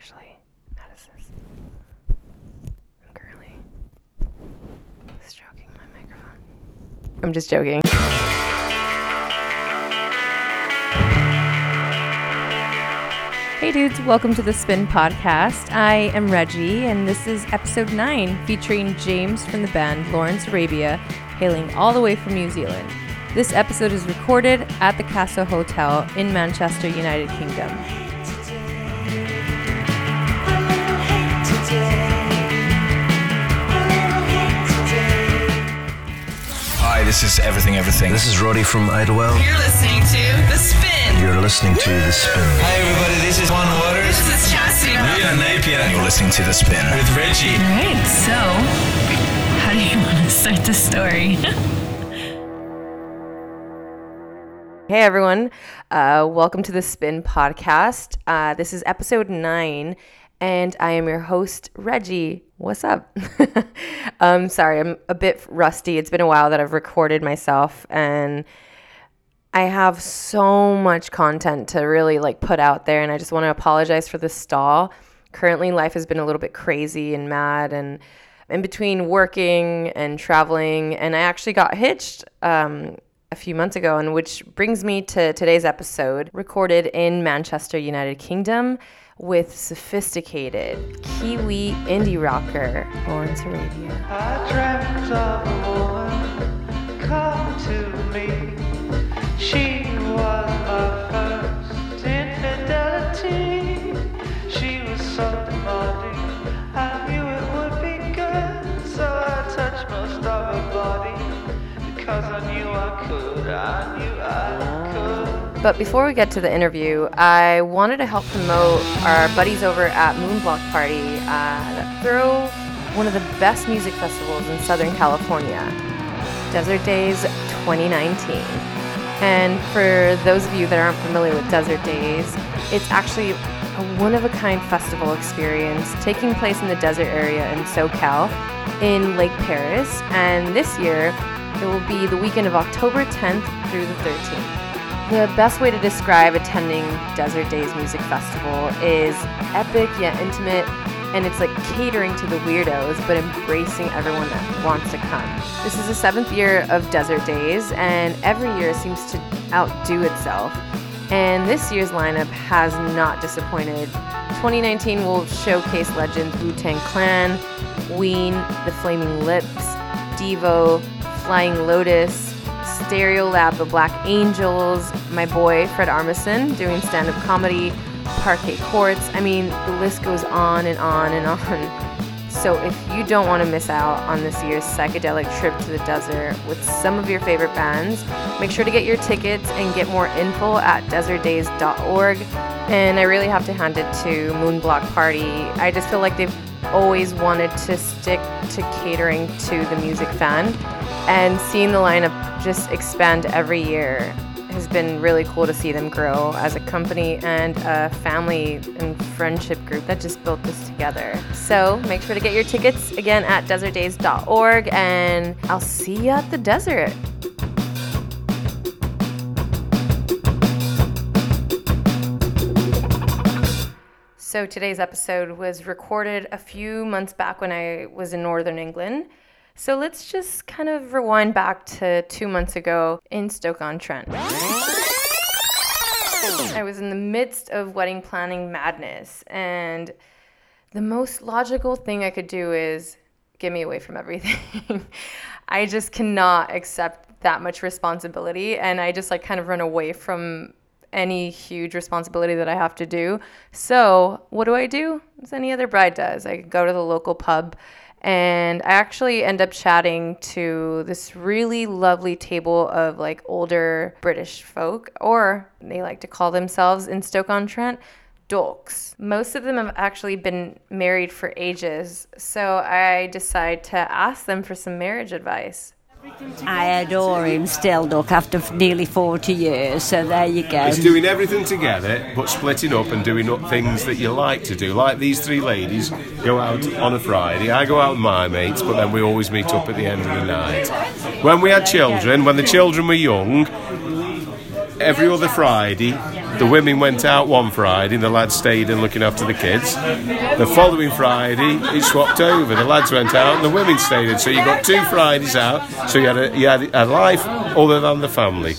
Actually, how does this? I'm currently stroking my microphone. I'm just joking. Hey dudes, welcome to the Spin Podcast. I am Reggie, and this is episode 9 featuring James from the band Lawrence Arabia, hailing all the way from New Zealand. This episode is recorded at the Castle Hotel in Manchester, United Kingdom. This is Everything Everything. This is Roddy from Idlewild. You're listening to The Spin. You're listening to The Spin. Hi, everybody, this is Juan Wauters. This is Chastity. Rita Napier. And you're listening to The Spin with Reggie. All right, so how do you want to start the story? Hey everyone, uh, welcome to the Spin Podcast. Uh, this is episode 9, and I am your host, Reggie. What's up? um, sorry, I'm a bit rusty. It's been a while that I've recorded myself, and I have so much content to really like put out there, and I just want to apologize for the stall. Currently, life has been a little bit crazy and mad, and in between working and traveling, and I actually got hitched um, a few months ago, and which brings me to today's episode, recorded in Manchester, United Kingdom, with sophisticated Kiwi indie rocker Lawrence Arabia. I dreamt of a woman come to me. She was my first infidelity. She was so demanding. I knew it would be good, so I touched most of her body because I knew I could. I knew. But before we get to the interview, I wanted to help promote our buddies over at Moonblock Party uh, that throw one of the best music festivals in Southern California, Desert Daze 2019. And for those of you that aren't familiar with Desert Daze, it's actually a one of a kind festival experience taking place in the desert area in SoCal in Lake Perris. And this year, it will be the weekend of October 10th through the 13th. The best way to describe attending Desert Daze Music Festival is epic yet intimate, and it's like catering to the weirdos but embracing everyone that wants to come. This is the seventh year of Desert Daze, and every year seems to outdo itself. And this year's lineup has not disappointed. 2019 will showcase legends Wu Tang Clan, Ween, The Flaming Lips, Devo, Flying Lotus, Stereolab, The Black Angels, my boy Fred Armisen doing stand up comedy, Parquet Courts. I mean, the list goes on and on and on. So, if you don't want to miss out on this year's psychedelic trip to the desert with some of your favorite bands, make sure to get your tickets and get more info at desertdaze.org. And I really have to hand it to Moonblock Party. I just feel like they've always wanted to stick to catering to the music fan, and seeing the lineup just expand every year has been really cool to see them grow as a company and a family and friendship group that just built this together. So make sure to get your tickets again at desertdaze.org, and I'll see you at the desert. So today's episode was recorded a few months back when I was in Northern England. So let's just kind of rewind back to two months ago in Stoke-on-Trent. I was in the midst of wedding planning madness, and the most logical thing I could do is get me away from everything. I just cannot accept that much responsibility, and I just like kind of run away from any huge responsibility that I have to do. So, what do I do? As any other bride does, I go to the local pub and I actually end up chatting to this really lovely table of like older British folk, or they like to call themselves in Stoke on Trent. Dolks. Most of them have actually been married for ages, so I decide to ask them for some marriage advice. I adore him still, look, after nearly 40 years, so there you go. It's doing everything together, but splitting up and doing up things that you like to do. Like these three ladies go out on a Friday. I go out with my mates, but then we always meet up at the end of the night. When we had children, when the children were young, every other Friday. The women went out one Friday, and the lads stayed in looking after the kids. The following Friday, it swapped over. The lads went out, and the women stayed in. So you got two Fridays out. So you had a, you had a life other than the family,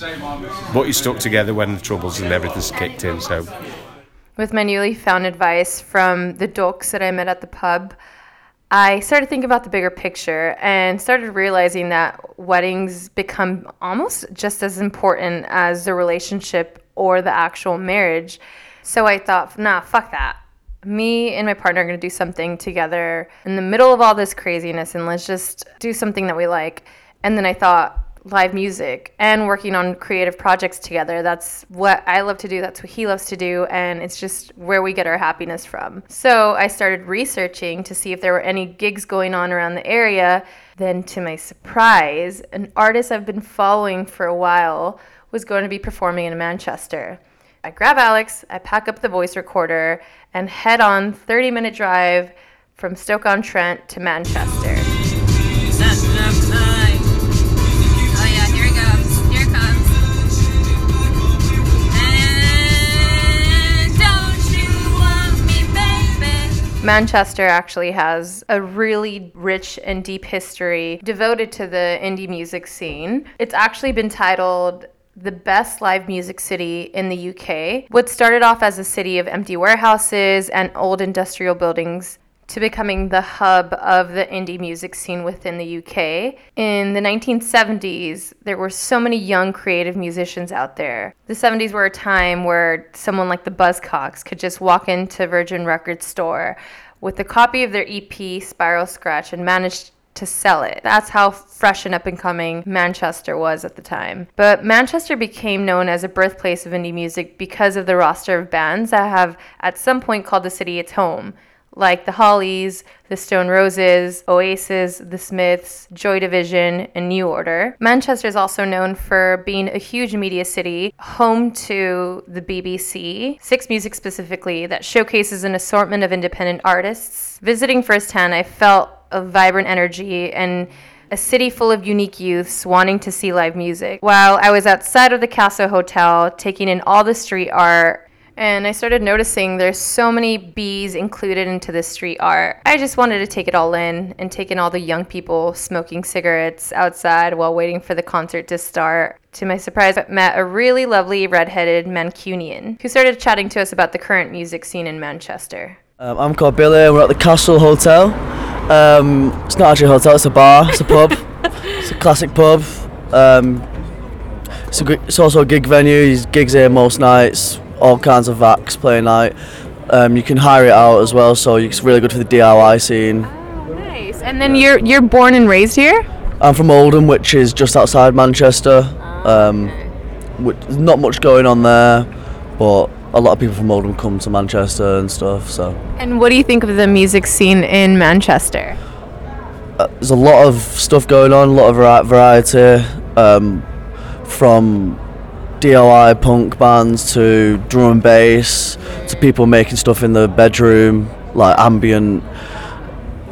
but you stuck together when the troubles and everything's kicked in. So With my newly found advice from the dokes that I met at the pub, I started thinking about the bigger picture and started realizing that weddings become almost just as important as the relationship or the actual marriage. So I thought, nah, fuck that. Me and my partner are going to do something together in the middle of all this craziness and let's just do something that we like. And then I thought, live music and working on creative projects together. That's what I love to do. That's what he loves to do. And it's just where we get our happiness from. So I started researching to see if there were any gigs going on around the area. Then, to my surprise, an artist I've been following for a while was going to be performing in Manchester. I grab Alex, I pack up the voice recorder, and head on 30 minute drive from Stoke on Trent to Manchester. Manchester actually has a really rich and deep history devoted to the indie music scene. It's actually been titled the best live music city in the UK. What started off as a city of empty warehouses and old industrial buildings to becoming the hub of the indie music scene within the UK. In the 1970s, there were so many young creative musicians out there. The 70s were a time where someone like the Buzzcocks could just walk into Virgin Records store with a copy of their EP Spiral Scratch and manage to sell it. That's how fresh and up and coming Manchester was at the time. But Manchester became known as a birthplace of indie music because of the roster of bands that have at some point called the city its home like the Hollies, the Stone Roses, Oasis, the Smiths, Joy Division, and New Order. Manchester is also known for being a huge media city, home to the BBC, Six Music specifically, that showcases an assortment of independent artists. Visiting firsthand, I felt a vibrant energy and a city full of unique youths wanting to see live music. While I was outside of the Castle Hotel, taking in all the street art and I started noticing there's so many bees included into the street art. I just wanted to take it all in and take in all the young people smoking cigarettes outside while waiting for the concert to start. To my surprise, I met a really lovely redheaded Mancunian who started chatting to us about the current music scene in Manchester. Um, I'm and We're at the Castle Hotel. Um, it's not actually a hotel; it's a bar. It's a pub. it's a classic pub. Um, it's, a, it's also a gig venue. There's gigs here most nights. All kinds of acts playing night. Um, you can hire it out as well, so it's really good for the DIY scene. Oh, Nice. And then you're you're born and raised here? I'm from Oldham, which is just outside Manchester. Um, whi- there's not much going on there, but a lot of people from Oldham come to Manchester and stuff. So. And what do you think of the music scene in Manchester? uh, there's a lot of stuff going on, a lot of variety, um, from DIY punk bands to drum and bass to people making stuff in the bedroom, like ambient,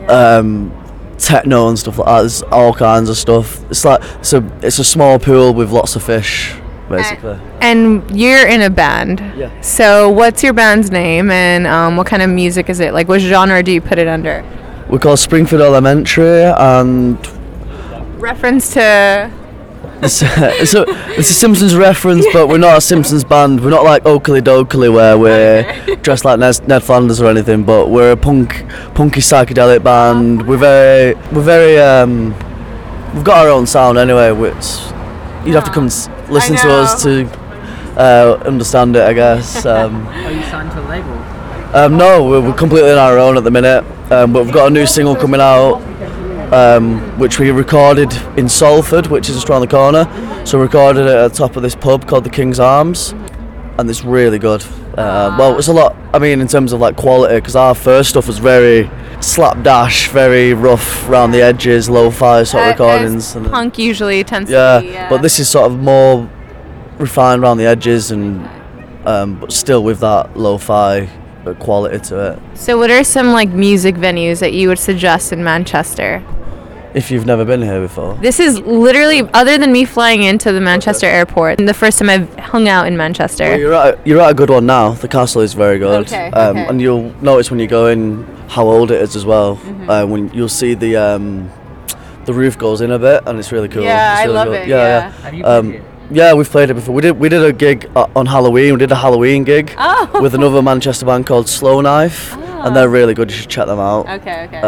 um, techno and stuff like that. There's all kinds of stuff. It's like it's a it's a small pool with lots of fish, basically. And you're in a band. Yeah. So what's your band's name and um, what kind of music is it? Like what genre do you put it under? We're called Springfield Elementary, and Reference to it's, it's, a, Simpsons reference, but we're not a Simpsons band. We're not like Okilly Dokilly where we're dressed like Ned, Ned Flanders or anything. But we're a punk, punky psychedelic band. We're very, we're very, um, we've got our own sound anyway. Which you'd have to come listen to us to uh, understand it, I guess. Um, Are you signed to a label? um, no, we're, we're completely on our own at the minute. Um, but we've got a new single coming out, um, which we recorded in Salford, which is just around the corner. So we recorded it at the top of this pub called the King's Arms, and it's really good. Uh, well, it's a lot. I mean, in terms of like quality, because our first stuff was very slapdash, very rough around the edges, lo-fi sort of recordings. and- punk usually tends yeah, to be. but this is sort of more refined around the edges, and um, but still with that lo-fi quality to it. So what are some like music venues that you would suggest in Manchester? If you've never been here before. This is literally, other than me flying into the Manchester airport, the first time I've hung out in Manchester. Well, you're at you're at a good one now. The castle is very good, Okay, um, okay. and you'll notice when you go in how old it is as well. Mm-hmm. Uh, when you'll see the um, the roof goes in a bit, and it's really cool. Yeah, It's I love good. it, Yeah, yeah. yeah. Have you played Um, yeah, we've played it before. We did we did a gig uh, on Halloween. We did a Halloween gig Oh. with another Manchester band called Slow Knife, and they're really good. You should check them out. Okay, okay.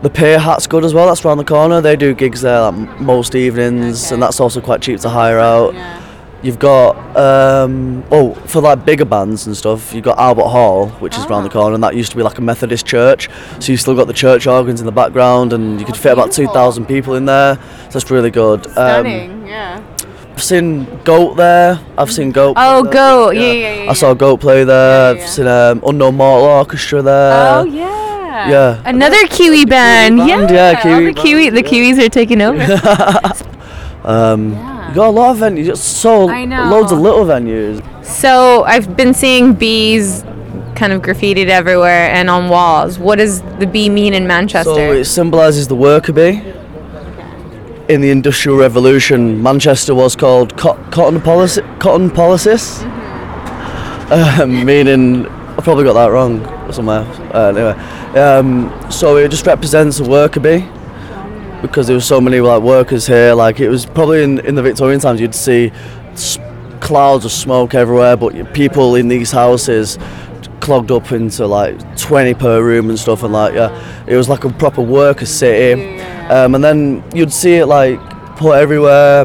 Um, the Peer Hat's good as well. That's around the corner. They do gigs there like, most evenings, and that's also quite cheap to hire out. You've got um, oh for like bigger bands and stuff. You've got Albert Hall, which is around the corner, and that used to be like a Methodist church. So you've still got the church organs in the background, and you could fit about two thousand people in there. So that's really good. Um, yeah. I've seen Goat there. I've seen Goat. Oh. Goat. Yeah, yeah, yeah. I saw Goat play there. yeah. I've seen um, Unknown Mortal Orchestra there. Oh yeah. Yeah. Another Kiwi band. band, yeah. yeah, all Kiwi the Kiwi. The Kiwis are taking over. Um, You got a lot of venues. Just so I know. loads of little venues. so I've been seeing bees kind of graffitied everywhere and on walls. What does the bee mean in Manchester? So it symbolises the worker bee. In the Industrial Revolution, Manchester was called co- cotton policy, cotton policies, um, meaning I probably got that wrong somewhere. Uh, anyway, um, so it just represents a worker bee because there were so many like workers here. Like it was probably in, in the Victorian times, you'd see s- clouds of smoke everywhere, but people in these houses clogged up into like 20 per room and stuff and like yeah it was like a proper worker city um, and then you'd see it like put everywhere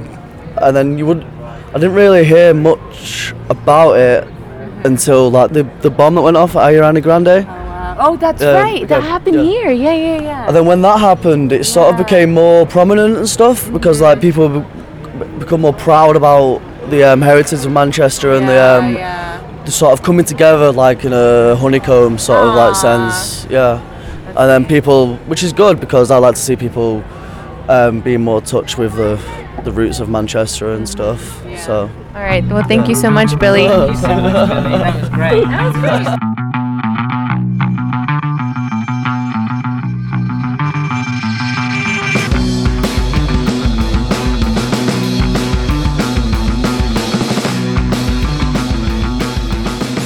and then you would I didn't really hear much about it until like the, the bomb that went off at Ariana Grande oh, that's Yeah, right. That happened yeah. here. Yeah, yeah, yeah. and then when that happened, it sort of became more prominent and stuff because like people be- become more proud about the um, heritage of Manchester and the, um, the sort of coming together like in a honeycomb sort of like sense. Yeah, and then people, which is good because I like to see people um, being more touch with the the roots of Manchester and stuff. So. All right. Well, thank you so much, Billy. That was great.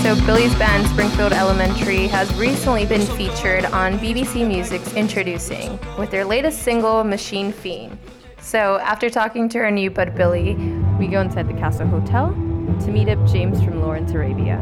So Billy's band Springfield Elementary has recently been featured on BBC Music's Introducing with their latest single Machine Fiend. So after talking to our new bud Billy, we go inside the Castle Hotel to meet up James from Lawrence Arabia.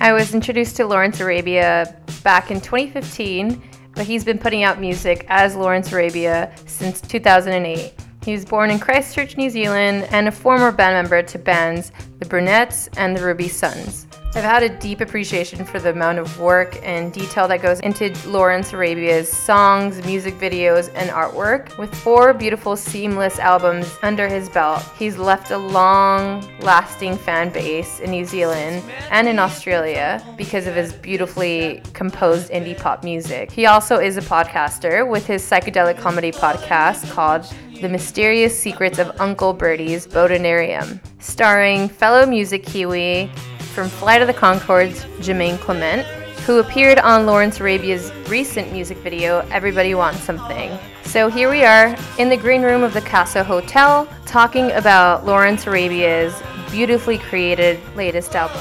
I was introduced to Lawrence Arabia back in 2015, but he's been putting out music as Lawrence Arabia since 2008. He was born in Christchurch, New Zealand, and a former band member to bands The Brunettes and the Ruby Suns. I've had a deep appreciation for the amount of work and detail that goes into Lawrence Arabia's songs, music videos, and artwork. With four beautiful, seamless albums under his belt, he's left a long lasting fan base in New Zealand and in Australia because of his beautifully composed indie pop music. He also is a podcaster with his psychedelic comedy podcast called the Mysterious Secrets of Uncle Birdie's Botanarium, starring fellow music Kiwi from Flight of the Conchords, Jemaine Clement, who appeared on Lawrence Arabia's recent music video, Everybody Wants Something. So here we are in the green room of the Castle Hotel talking about Lawrence Arabia's beautifully created latest album.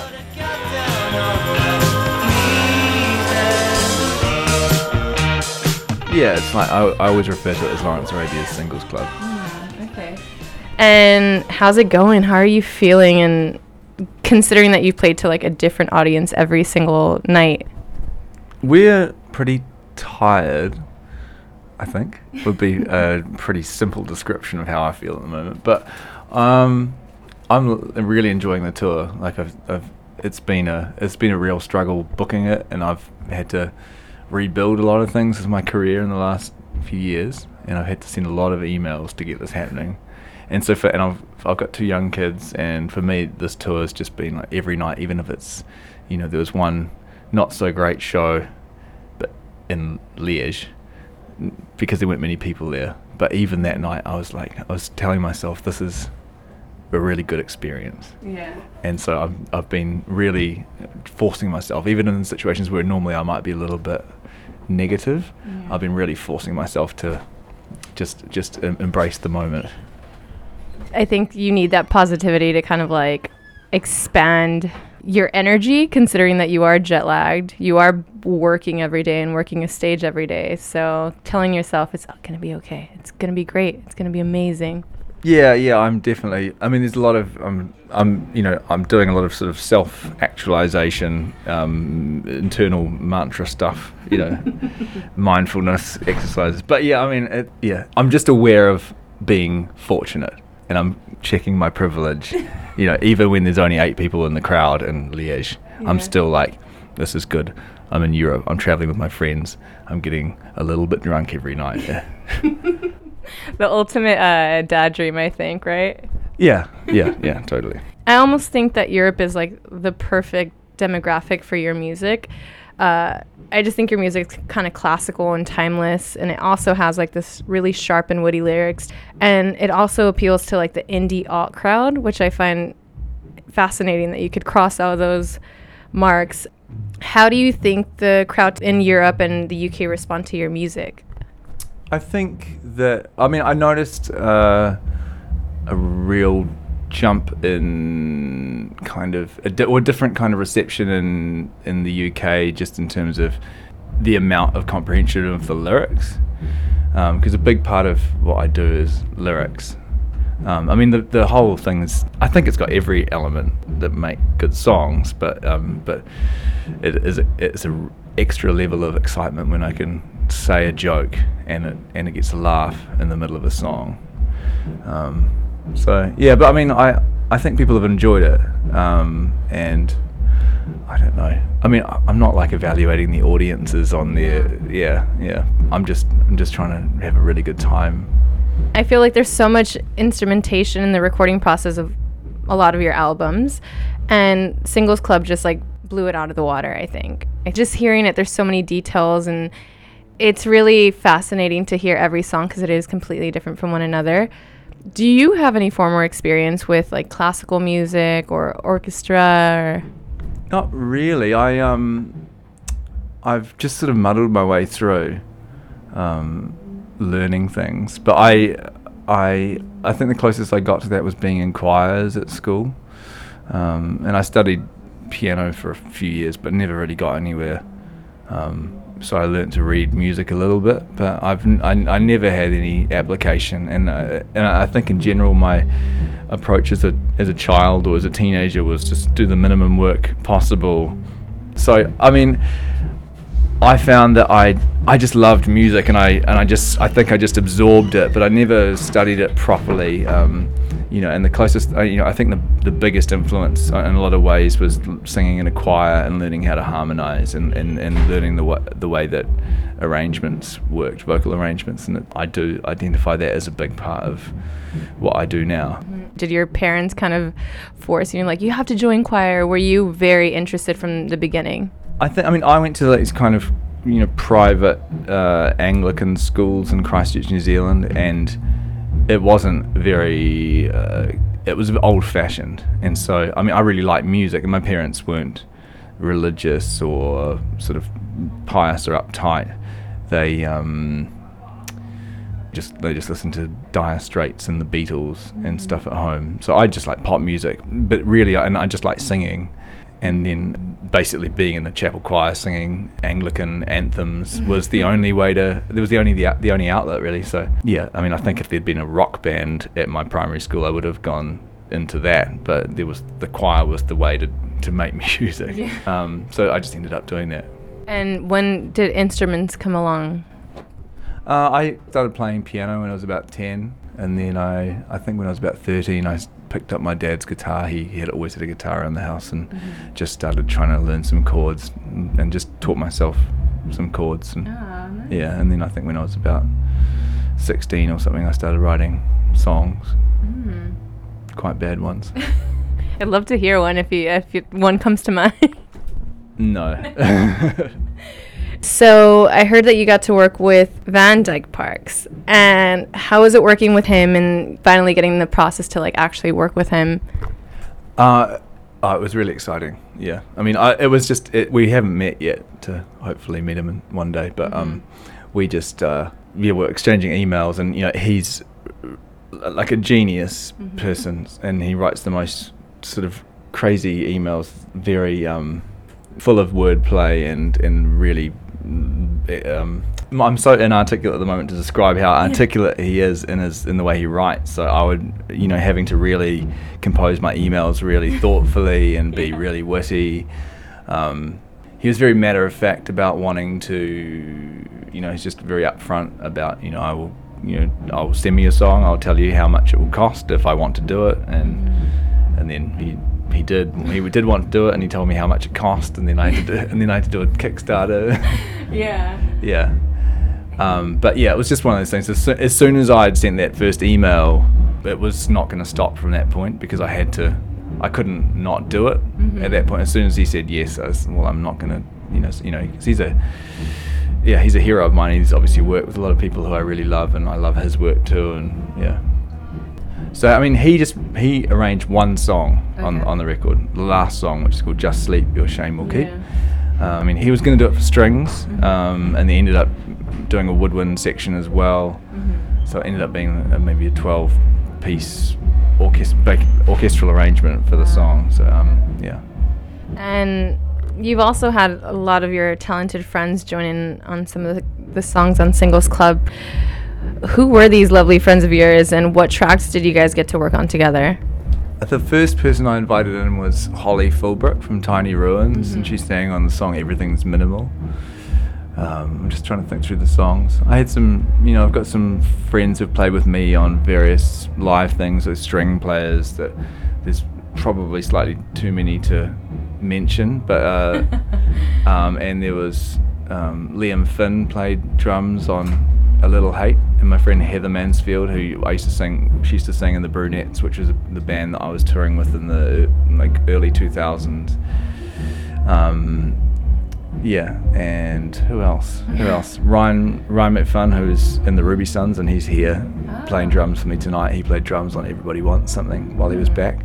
Yeah, it's like I, I always refer to it as Lawrence Arabia's singles club. Hmm, okay. And how's it going? How are you feeling? And considering that you've played to like a different audience every single night. We're pretty tired, I think, would be a pretty simple description of how I feel at the moment. But um, I'm l- really enjoying the tour. Like I've, I've, it's been a, it's been a real struggle booking it, and I've had to rebuild a lot of things as my career in the last few years, and I've had to send a lot of emails to get this happening. And so for and I've I've got two young kids, and for me this tour has just been like every night, even if it's, you know, there was one not so great show, but in Liège, because there weren't many people there. But even that night, I was like, I was telling myself, this is a really good experience. Yeah. And so I've, I've been really forcing myself, even in situations where normally I might be a little bit negative. I've been really forcing myself to just just em- embrace the moment. I think you need that positivity to kind of like expand your energy, considering that you are jet lagged. You are working every day and working a stage every day. So telling yourself it's going to be okay. It's going to be great. It's going to be amazing. Yeah, yeah, I'm definitely. I mean, there's a lot of. Um, I'm, you know, I'm doing a lot of sort of self-actualization, um, internal mantra stuff. You know, mindfulness exercises. But yeah, I mean, it, yeah, I'm just aware of being fortunate, and I'm checking my privilege. you know, even when there's only eight people in the crowd in Liège, I'm still like, this is good. I'm in Europe. I'm traveling with my friends. I'm getting a little bit drunk every night. The ultimate uh, dad dream, I think, right? Yeah, yeah, yeah, totally. I almost think that Europe is like the perfect demographic for your music. Uh, I just think your music's kind of classical and timeless, and it also has like this really sharp and witty lyrics, and it also appeals to like the indie alt crowd, which I find fascinating that you could cross all those marks. How do you think the crowd in Europe and the UK respond to your music? I think that I mean I noticed uh, a real jump in kind of a di- or different kind of reception in in the UK just in terms of the amount of comprehension of the lyrics because a big part of what I do is lyrics. Um, I mean the the whole thing is I think it's got every element that make good songs, but um, but it is a, it's a r- extra level of excitement when I can say a joke and it and it gets a laugh in the middle of a song. So yeah, but I mean I I think people have enjoyed it, um, and I don't know. I mean I- I'm not like evaluating the audiences on there. Yeah, yeah. I'm just I'm just trying to have a really good time. I feel like there's so much instrumentation in the recording process of a lot of your albums, and Singles Club just like blew it out of the water. I think just hearing it, there's so many details, and it's really fascinating to hear every song because it is completely different from one another. Do you have any former experience with like classical music or orchestra? Or Not really. I um, I've just sort of muddled my way through, um, learning things. But I, I, I think the closest I got to that was being in choirs at school, um, and I studied piano for a few years, but never really got anywhere. Um, so I learned to read music a little bit, but I've I, I never had any application, and uh, and I think in general my approach as a as a child or as a teenager was just do the minimum work possible. So I mean, I found that I I just loved music, and I and I just I think I just absorbed it, but I never studied it properly. Um, you know, and the closest, uh, you know, I think the the biggest influence in a lot of ways was singing in a choir and learning how to harmonize and, and, and learning the wa- the way that arrangements worked, vocal arrangements, and I do identify that as a big part of what I do now. did your parents kind of force you like you have to join choir? Were you very interested from the beginning? I think. I mean, I went to these kind of you know private uh, Anglican schools in Christchurch, New Zealand, and it wasn't very. Uh, it was old-fashioned, and so I mean, I really liked music, and my parents weren't religious or sort of pious or uptight. They um, just they just listened to Dire Straits and the Beatles and stuff at home. So I just like pop music, but really, and I just like singing. And then basically being in the chapel choir singing Anglican anthems was the only way to. There was the only the, the only outlet really. So yeah, I mean, I think if there'd been a rock band at my primary school, I would have gone into that. But there was the choir was the way to to make music. Yeah. Um, so I just ended up doing that. And when did instruments come along? Uh, I started playing piano when I was about 10, and then I, I think when I was about 13, I picked up my dad's guitar. He, he had always had a guitar around the house and mm-hmm. just started trying to learn some chords and, and just taught myself some chords. And, ah, Yeah, and then I think when I was about 16 or something, I started writing songs, mm. quite bad ones. I'd love to hear one if you if you, one comes to mind. no. so I heard that you got to work with Van Dyke Parks, and how was it working with him and finally getting the process to like actually work with him? Uh, Oh, it was really exciting. Yeah, I mean, I, it was just it, we haven't met yet to hopefully meet him in one day, but um, we just uh, yeah we're exchanging emails, and you know he's uh, like a genius person, and he writes the most sort of crazy emails, very um, full of wordplay and and really. Mm, Um, I'm so inarticulate at the moment to describe how articulate he is in his in the way he writes. So I would, you know, having to really compose my emails really thoughtfully and be really witty. Um, he was very matter of fact about wanting to, you know, he's just very upfront about, you know, I will, you know, I'll send me a song. I'll tell you how much it will cost if I want to do it, and and then he he did he did want to do it, and he told me how much it cost, and then I had to do, and then I had to do a Kickstarter. Yeah. yeah. Um, but yeah, it was just one of those things. As, soo- as soon as I'd sent that first email, it was not going to stop from that point because I had to. I couldn't not do it at that point. As soon as he said yes, I was, well, I'm not going to. You know, you know, 'cause he's a yeah, he's a hero of mine. He's obviously worked with a lot of people who I really love, and I love his work too. And yeah. So I mean, he just he arranged one song on Okay. on the record, the last song, which is called "Just Sleep, Your Shame Will Keep." Uh, I mean, he was going to do it for strings, um, and they ended up doing a woodwind section as well. So it ended up being uh, maybe a 12-piece orchest- orchestral arrangement for the song. So um, yeah. And you've also had a lot of your talented friends join in on some of the, the songs on Singles Club. Who were these lovely friends of yours, and what tracks did you guys get to work on together? The first person I invited in was Hollie Fullbrook from Tiny Ruins, and she sang on the song Everything's Minimal. Um, I'm just trying to think through the songs. I had some, you know, I've got some friends who've played with me on various live things as string players that there's probably slightly too many to mention, but uh, um, and there was um, Liam Finn played drums on A Little Hate, and my friend Heather Mansfield, who I used to sing, she used to sing in the Brunettes, which was the band that I was touring with in the like early 2000s. Um, yeah, and who else? Who else? Ryan Ryan McPhun, who's in the Ruby Suns, and he's here playing drums for me tonight. He played drums on Everybody Wants Something while he was back.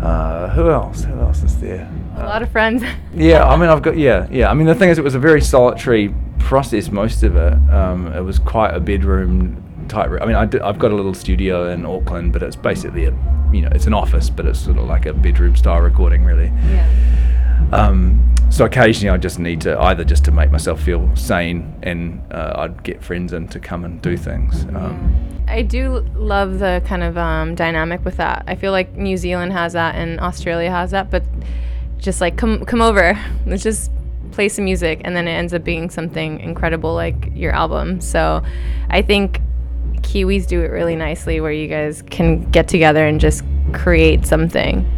Uh, who else? Who else is there? A lot of friends. Yeah, I mean, I've got yeah, yeah. I mean, the thing is, it was a very solitary process. Most of it, um, it was quite a bedroom type. I mean, I I've got a little studio in Auckland, but it's basically a, you know, it's an office, but it's sort of like a bedroom style recording, really. Yeah. Um, so occasionally, I just need to either just to make myself feel sane, and uh, I'd get friends in to come and do things. Um, I do love the kind of um, dynamic with that. I feel like New Zealand has that and Australia has that, but just like come come over, let's just play some music, and then it ends up being something incredible like your album. So I think Kiwis do it really nicely, where you guys can get together and just create something.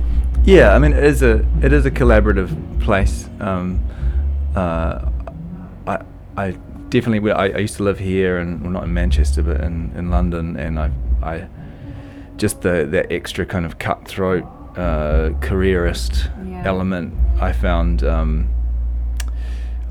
Yeah, I mean it is a it is a collaborative place. Um, uh, I I definitely I, I used to live here and well, not in Manchester but in, in London and I I just the that extra kind of cutthroat uh, careerist element I found um,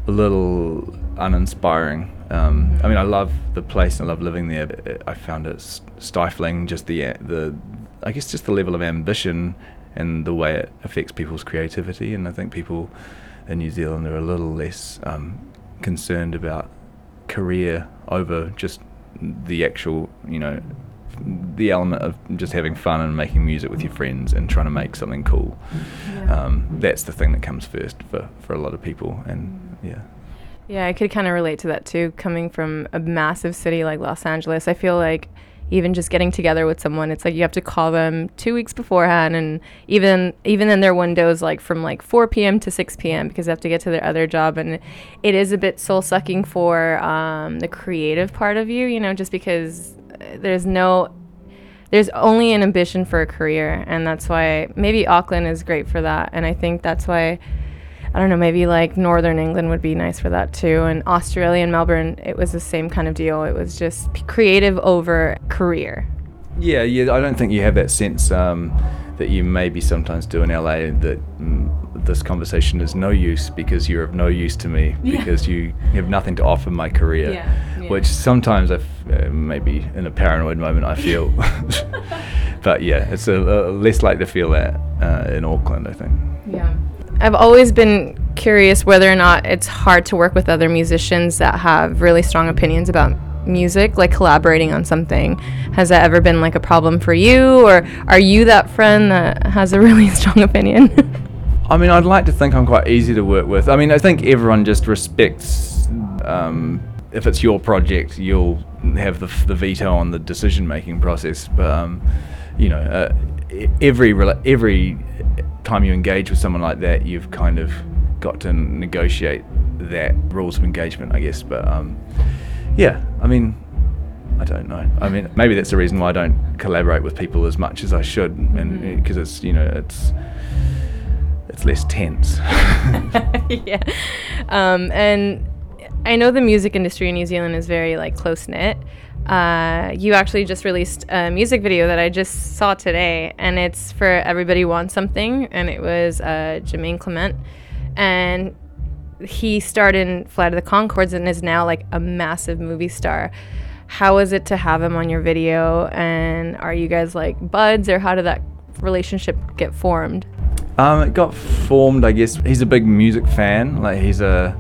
a little uninspiring. Um, I mean, I love the place and I love living there. But it, I found it stifling. Just the the, I guess just the level of ambition and the way it affects people's creativity. And I think people in New Zealand are a little less um, concerned about career over just the actual, you know, the element of just having fun and making music with your friends and trying to make something cool. Um, that's the thing that comes first for, for a lot of people. And yeah. Yeah, I could kind of relate to that too. Coming from a massive city like Los Angeles, I feel like even just getting together with someone, it's like you have to call them two weeks beforehand, and even even in their windows, like from like 4 p.m. to 6 p.m. because they have to get to their other job, and it is a bit soul sucking for um, the creative part of you, you know, just because there's no there's only an ambition for a career and that's why maybe auckland is great for that and i think that's why i don't know maybe like northern england would be nice for that too and australia and melbourne it was the same kind of deal it was just creative over career Yeah, yeah. I don't think you have that sense um, that you maybe sometimes do in LA that mm, this conversation is no use because you're of no use to me Yeah. because you have nothing to offer my career. Yeah, yeah. Which sometimes I, f- uh, maybe in a paranoid moment, I feel but yeah, it's a, a less likely to feel that uh, in Auckland, I think. Yeah. I've always been curious whether or not it's hard to work with other musicians that have really strong opinions about music, like collaborating on something. Has that ever been like a problem for you, or are you that friend that has a really strong opinion? I mean, I'd like to think I'm quite easy to work with. I mean, I think everyone just respects. Um, if it's your project, you'll have the, the veto on the decision making process. But um, you know, uh, every every time you engage with someone like that, you've kind of got to negotiate that rules of engagement, I guess. But um, yeah, I mean, I don't know. I mean, maybe that's the reason why I don't collaborate with people as much as I should, and because it's you know it's it's less tense. yeah. Um, and I know the music industry in New Zealand is very like close knit. Uh, you actually just released a music video that I just saw today, and it's for Everybody Wants Something, and it was uh, Jemaine Clement, and he starred in Flight of the Conchords and is now like a massive movie star. How was it to have him on your video, and are you guys like buds, or how did that relationship get formed? Um, it got formed, I guess. He's a big music fan. Like he's a,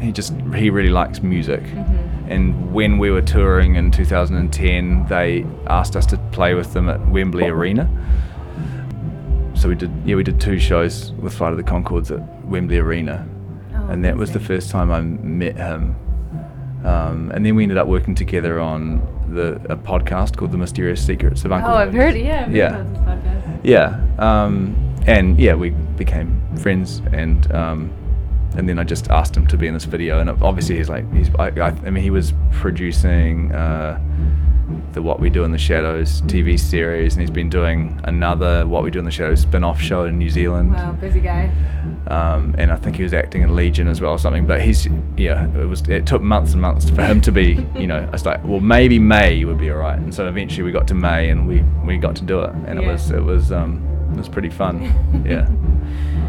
he just he really likes music. And when we were touring in 2010, they asked us to play with them at Wembley Arena. So we did, yeah, we did two shows with Flight of the Conchords at Wembley Arena, and that was the first time I met him. Um, and then we ended up working together on the a podcast called The Mysterious Secrets of Uncle. Oh, I've heard, yeah, I've heard yeah. about this podcast. Yeah, um, and yeah, we became friends, and um, and then I just asked him to be in this video, and obviously he's like, he's, I, I, I mean, he was producing uh, the What We Do in the Shadows TV series, and he's been doing another What We Do in the Shadows spin-off show in New Zealand. Wow, busy guy. Um, and I think he was acting in Legion as well or something. But he's yeah, it was it took months and months for him to be you know. I was like, well, maybe May would be alright. And so eventually we got to May and we we got to do it, and it was it was um it was pretty fun. yeah.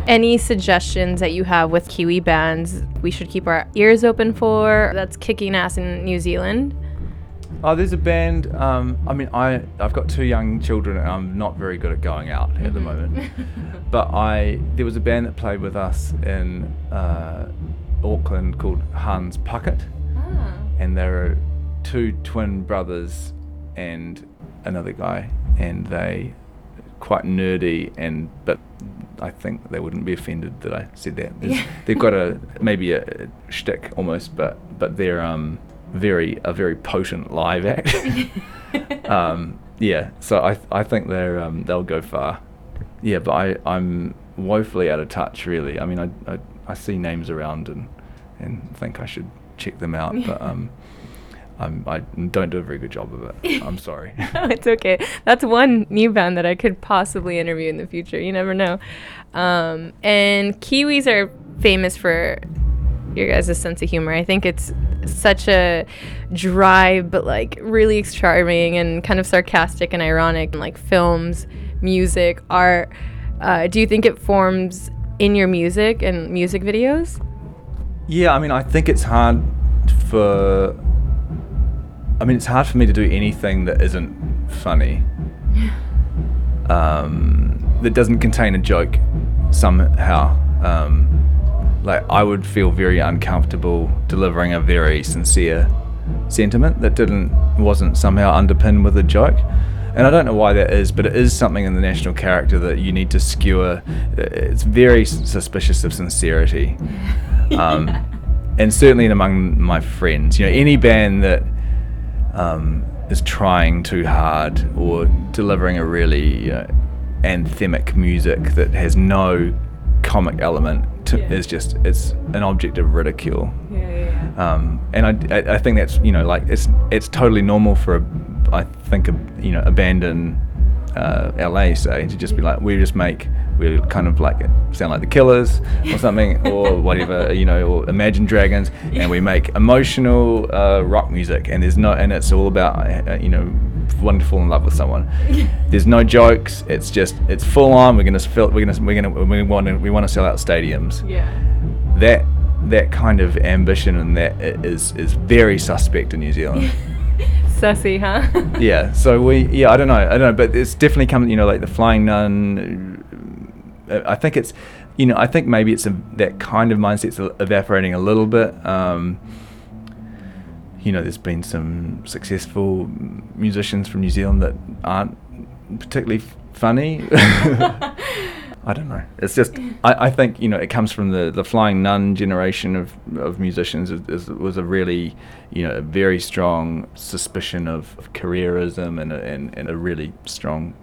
Any suggestions that you have with Kiwi bands we should keep our ears open for that's kicking ass in New Zealand? Oh, there's a band. Um, I mean, I I've got two young children, and I'm not very good at going out at the moment. but I there was a band that played with us in uh, Auckland called Hans Pucket, and there are two twin brothers and another guy, and they quite nerdy and but I think they wouldn't be offended that I said that. There's- They've got a maybe a, shtick almost, but but they're um very a very potent live act. um, yeah, so I I think they're um, they'll go far. Yeah, but I I'm woefully out of touch really. I mean I I, I see names around and and think I should check them out, but um. I'm, I don't do a very good job of it. I'm sorry. No, it's okay. That's one new band that I could possibly interview in the future. You never know. Um, and Kiwis are famous for your guys' sense of humor. I think it's such a dry but like really charming and kind of sarcastic and ironic. and Like films, music, art. Uh, do you think it forms in your music and music videos? Yeah, I mean, I think it's hard for. I mean, it's hard for me to do anything that isn't funny. Um, that doesn't contain a joke somehow. Um, like, I would feel very uncomfortable delivering a very sincere sentiment that didn't wasn't somehow underpinned with a joke. And I don't know why that is, but it is something in the national character that you need to skewer. It's very suspicious of sincerity. Um, and certainly among my friends, you know, any band that um, is trying too hard or delivering a really know, anthemic music that has no comic element to, is just it's an object of ridicule. Um, and I, I, I think that's you know like it's it's totally normal for a, I think a you know abandoned uh, LA say to just be like we just make we kind of like sound like the Killers or something or whatever you know or Imagine Dragons and we make emotional uh, rock music and there's no and it's all about uh, you know wanting to fall in love with someone. There's no jokes. It's just it's full on. We're gonna fill. We're gonna we're gonna we want to we want to sell out stadiums. Yeah. That that kind of ambition and that is is is very suspect in New Zealand. Sussy, huh? yeah. So we, yeah, I don't know, I don't know, but it's definitely coming. you know, like the Flying Nun. I think it's, you know, I think maybe it's a, that kind of mindset's evaporating a little bit. Um, you know, there's been some successful musicians from New Zealand that aren't particularly funny. I don't know. It's just I, I think you know it comes from the, the Flying Nun generation of, of musicians. It was a really you know a very strong suspicion of, of careerism and a, and, and a really strong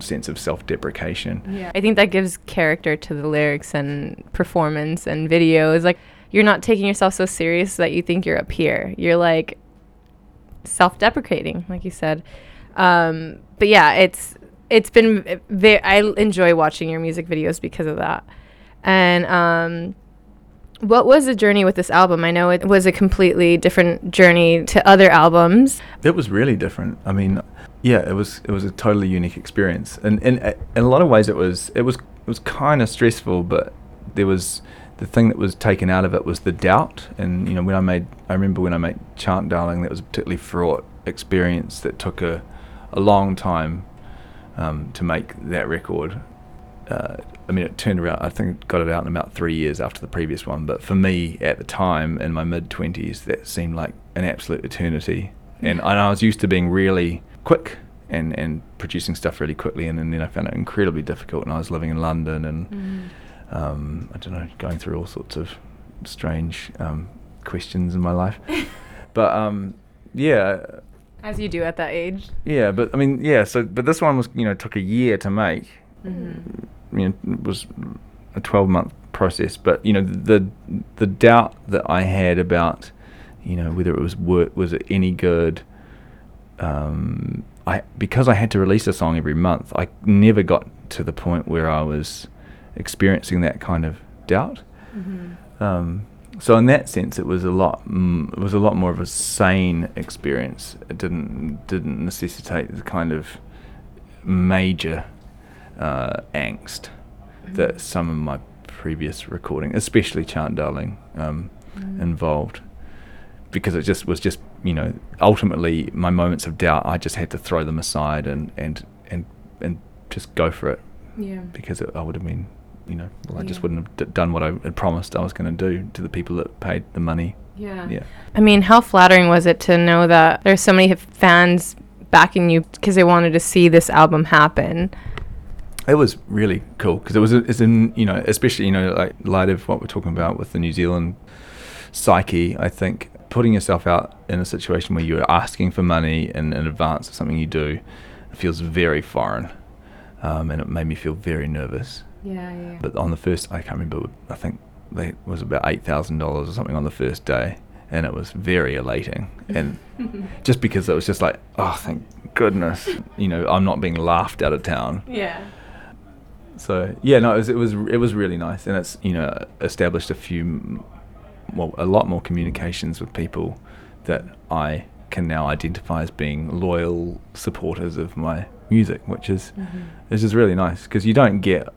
sense of self-deprecation. Yeah. I think that gives character to the lyrics and performance and videos. Like you're not taking yourself so serious that you think you're up here. You're like self-deprecating, like you said. Um, but yeah, it's it's been very. I enjoy watching your music videos because of that. And um, what was the journey with this album? I know it was a completely different journey to other albums. It was really different. I mean, yeah, it was it was a totally unique experience, and in in a lot of ways it was it was it was kind of stressful, but there was the thing that was taken out of it was the doubt. And you know, when I made, I remember when I made Chant Darling, that was a particularly fraught experience that took a a long time um, to make that record. Uh, I mean, it turned around. I think got it out in about three years after the previous one. But for me, at the time, in my mid twenties, that seemed like an absolute eternity. And, and I was used to being really quick and, and producing stuff really quickly. And, then I found it incredibly difficult. And I was living in London, and mm. um, I don't know, going through all sorts of strange um, questions in my life. but um, yeah, as you do at that age. Yeah, but I mean, yeah. So, but this one was, you know, took a year to make. Mm-hmm. You know, it was a twelve month process. But you know, the the doubt that I had about, you know, whether it was work, was it any good. Um, I because I had to release a song every month. I never got to the point where I was experiencing that kind of doubt. Mm-hmm. Um, so in that sense, it was a lot. Mm, it was a lot more of a sane experience. It didn't didn't necessitate the kind of major uh, angst mm-hmm. that some of my previous recording, especially Chant Darling, um, mm-hmm. involved. Because it just was just you know ultimately my moments of doubt, I just had to throw them aside and and and and just go for it. Yeah. Because it, I would have been you know, well, I just wouldn't have d- done what I had promised I was going to do to the people that paid the money. Yeah. Yeah. I mean, how flattering was it to know that there's so many fans backing you because they wanted to see this album happen? It was really cool because it was it's in you know especially you know like light of what we're talking about with the New Zealand psyche. I think putting yourself out in a situation where you're asking for money in, in advance of something you do feels very foreign, um, and it made me feel very nervous. Yeah, yeah. But on the first, I can't remember. I think it was about eight thousand dollars or something on the first day, and it was very elating. And just because it was just like, oh, thank goodness, you know, I'm not being laughed out of town. Yeah. So yeah, no, it was it was it was really nice, and it's you know established a few, well, a lot more communications with people that I can now identify as being loyal supporters of my music, which is mm-hmm. is really nice because you don't get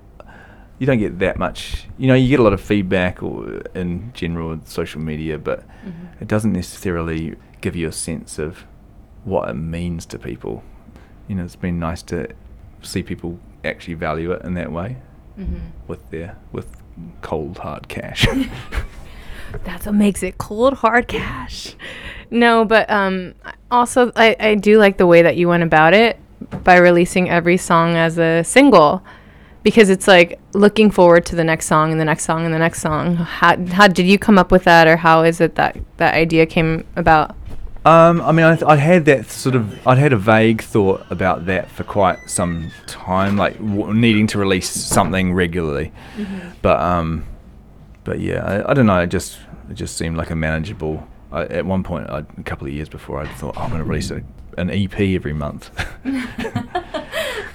you don't get that much. You know, you get a lot of feedback or in general social media, but mm-hmm. it doesn't necessarily give you a sense of what it means to people. You know, it's been nice to see people actually value it in that way mm-hmm. with their with cold hard cash. That's what makes it cold hard cash. No, but um, also I, I do like the way that you went about it by releasing every song as a single because it's like looking forward to the next song and the next song and the next song. How, how did you come up with that, or how is it that that idea came about? Um, I mean, I, th- I had that sort of, I'd had a vague thought about that for quite some time, like w- needing to release something regularly. Mm-hmm. But, um, but yeah, I, I, don't know. It just, it just seemed like a manageable. I, at one point, I'd, a couple of years before, I thought oh, I'm going to release a, an EP every month.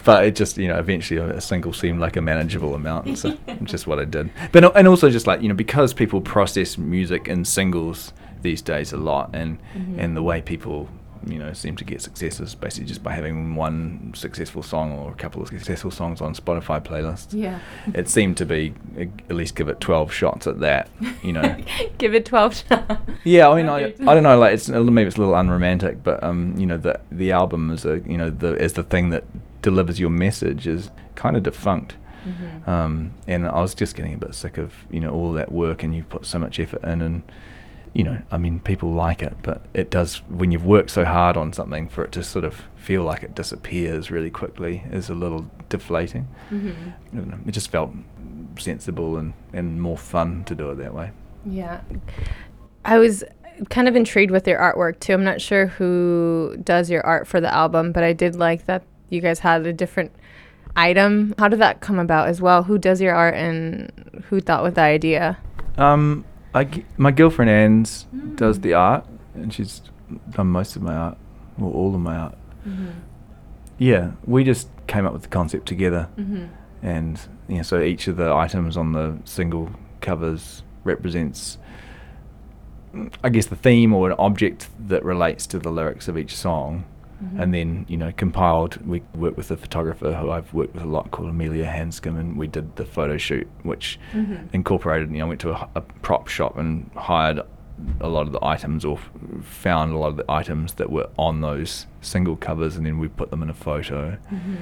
but it just you know eventually a, single seemed like a manageable amount so just what i did but and also just like you know because people process music in singles these days a lot and mm-hmm. and the way people you know seem to get successes basically just by having one successful song or a couple of successful songs on Spotify playlists. Yeah. It seemed to be uh, at least give it 12 shots at that, you know. Give it 12 shots. Yeah, I mean, I, I don't know, like it's maybe it's a little unromantic, but um, you know, the the album is a you know the is the thing that delivers your message is kind of defunct. Mhm. Um, and I was just getting a bit sick of you know all that work and you've put so much effort in and you know I mean people like it, but it does when you've worked so hard on something for it to sort of feel like it disappears really quickly is a little deflating. Mhm. Know, it just felt sensible and, and more fun to do it that way. Yeah. I was kind of intrigued with your artwork too. I'm not sure who does your art for the album, but I did like that you guys had a different item. How did that come about as well? Who does your art and who thought with the idea? Um, I my girlfriend Anne's does the art, and she's done most of my art, or all of my art. Mhm. Yeah, we just came up with the concept together, Mhm. and yeah, so each of the items on the single covers represents, mm, I guess, the theme or an object that relates to the lyrics of each song. Mhm. And then, you know, compiled. We worked with a photographer who I've worked with a lot called Amelia Hanscom, and we did the photo shoot, which Mhm. incorporated. You know, went to a prop shop and hired a lot of the items, or f- found a lot of the items that were on those single covers, and then we put them in a photo. Mhm.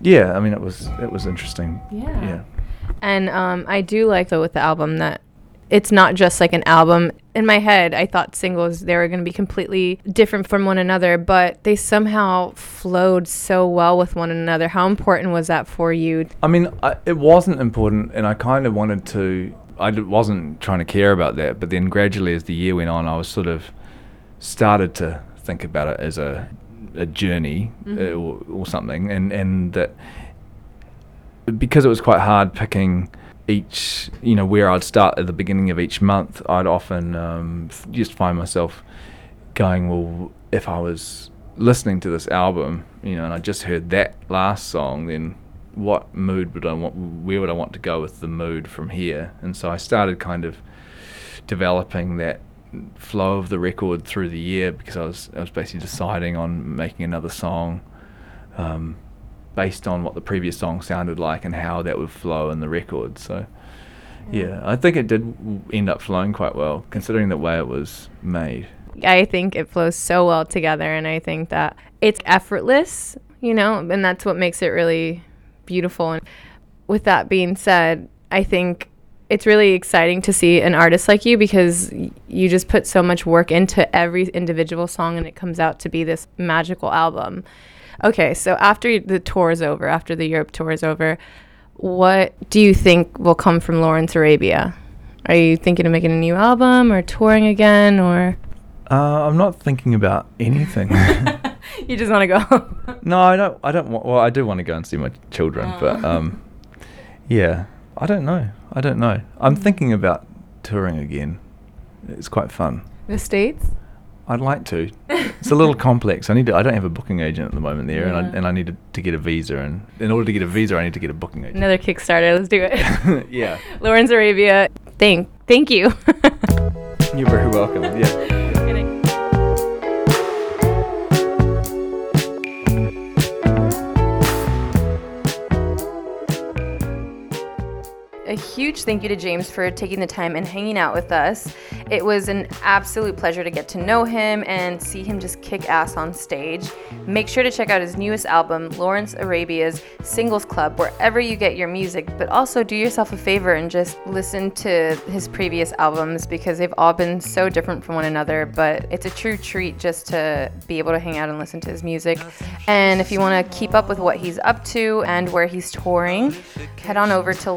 Yeah, I mean, it was it was interesting. Yeah. Yeah. And um, I do like though with the album that it's not just like an album. In my head, I thought singles they were going to be completely different from one another, but they somehow flowed so well with one another. How important was that for you? I mean, I, it wasn't important, and I kind of wanted to. I d- wasn't trying to care about that, but then gradually, as the year went on, I was sort of started to think about it as a a journey uh, Mhm. or, or something, and and that because it was quite hard picking each, you know, where I'd start at the beginning of each month, I'd often um, just find myself going, well, if I was listening to this album, you know, and I just heard that last song, then what mood would I want? Where would I want to go with the mood from here? And so I started kind of developing that flow of the record through the year because I was I was basically deciding on making another song um, based on what the previous song sounded like and how that would flow in the record. So yeah, I think it did end up flowing quite well considering the way it was made. I think it flows so well together, and I think that it's effortless, you know, and that's what makes it really beautiful. And with that being said, I think it's really exciting to see an artist like you because y- you just put so much work into every individual song, and it comes out to be this magical album. Okay, so after the tour is over, after the Europe tour is over, what do you think will come from Lawrence Arabia? Are you thinking of making a new album or touring again or Uh, I'm not thinking about anything. you just want to go? no, I don't. I don't. Want, well, I do want to go and see my children, but um, yeah, I don't know. I don't know. I'm thinking about touring again. It's quite fun. the States? I'd like to. It's a little complex. I need to. I don't have a booking agent at the moment there, and I and I need to, to get a visa. And in order to get a visa, I need to get a booking agent. Another Kickstarter. Let's do it. yeah, Lawrence Arabia. Thank, thank you. you're very welcome. Yeah. A huge thank you to James for taking the time and hanging out with us. It was an absolute pleasure to get to know him and see him just kick ass on stage. Make sure to check out his newest album, Lawrence Arabia's Singles Club, wherever you get your music, but also do yourself a favor and just listen to his previous albums because they've all been so different from one another. But it's a true treat just to be able to hang out and listen to his music. And if you want to keep up with what he's up to and where he's touring, head on over to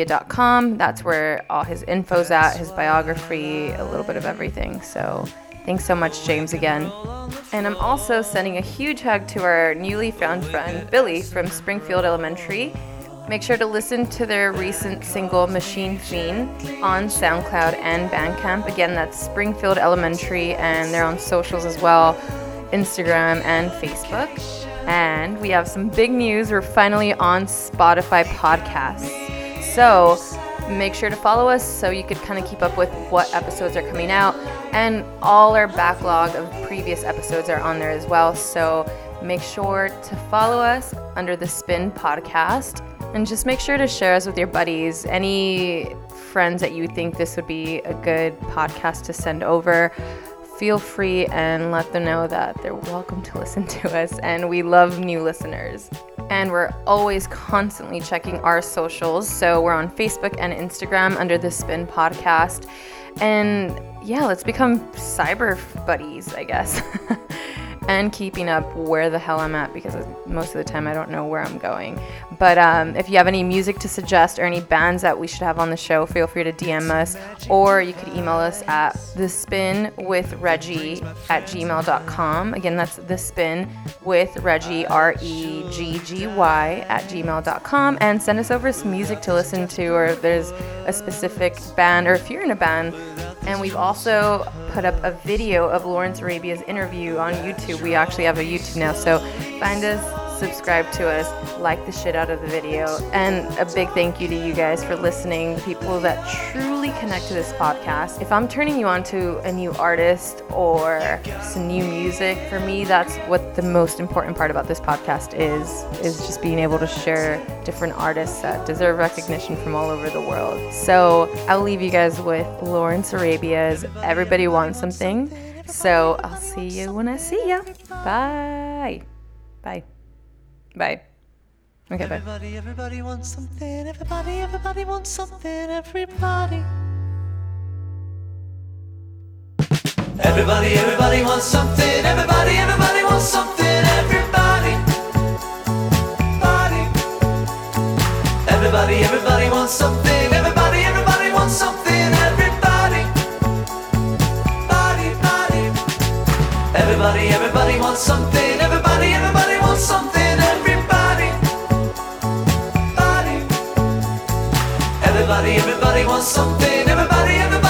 That's where all his info's at, his biography, a little bit of everything. So thanks so much, James, again. And I'm also sending a huge hug to our newly found friend, Billy from Springfield Elementary. Make sure to listen to their recent single Machine Fiend on SoundCloud and Bandcamp. Again, that's Springfield Elementary, and they're on socials as well Instagram and Facebook. And we have some big news. We're finally on Spotify podcasts. So make sure to follow us so you could kind of keep up with what episodes are coming out. And all our backlog of previous episodes are on there as well. So make sure to follow us under the Spin Podcast. And just make sure to share us with your buddies. Any friends that you think this would be a good podcast to send over, feel free and let them know that they're welcome to listen to us. And we love new listeners. And we're always constantly checking our socials. So we're on Facebook and Instagram under the Spin Podcast. And yeah, let's become cyber buddies, I guess. and keeping up where the hell I'm at because most of the time I don't know where I'm going. But um, if you have any music to suggest or any bands that we should have on the show, feel free to DM us or you could email us at the spin with Reggy at gmail.com. Again, that's the spin with Reggy, R E G G Y, at gmail.com. And send us over some music to listen to or if there's a specific band or if you're in a band. And we've also put up a video of Lawrence Arabia's interview on YouTube. We actually have a YouTube now, so find us, subscribe to us, like the shit out of the video, and a big thank you to you guys for listening, people that truly connect to this podcast. If I'm turning you on to a new artist or some new music, for me, that's what the most important part about this podcast is, is just being able to share different artists that deserve recognition from all over the world. So I'll leave you guys with Lawrence Arabia's Everybody Wants Something. So I'll see you when I see ya. Bye. Bye. Bye. Okay, bye. Everybody, everybody wants something. Everybody, everybody wants something. Everybody. Everybody, everybody wants something. Everybody, everybody wants something. Everybody. Body. Everybody, everybody wants something. Something. Everybody, everybody wants something. Everybody. Body. Everybody, everybody wants something. Everybody, everybody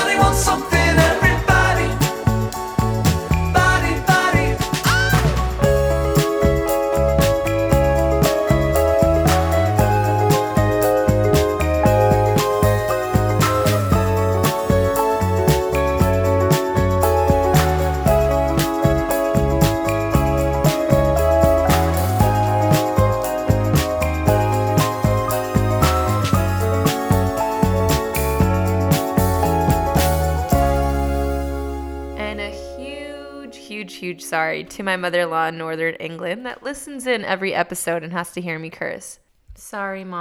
huge, sorry to my mother in law in Northern England that listens in every episode and has to hear me curse. Sorry, mom.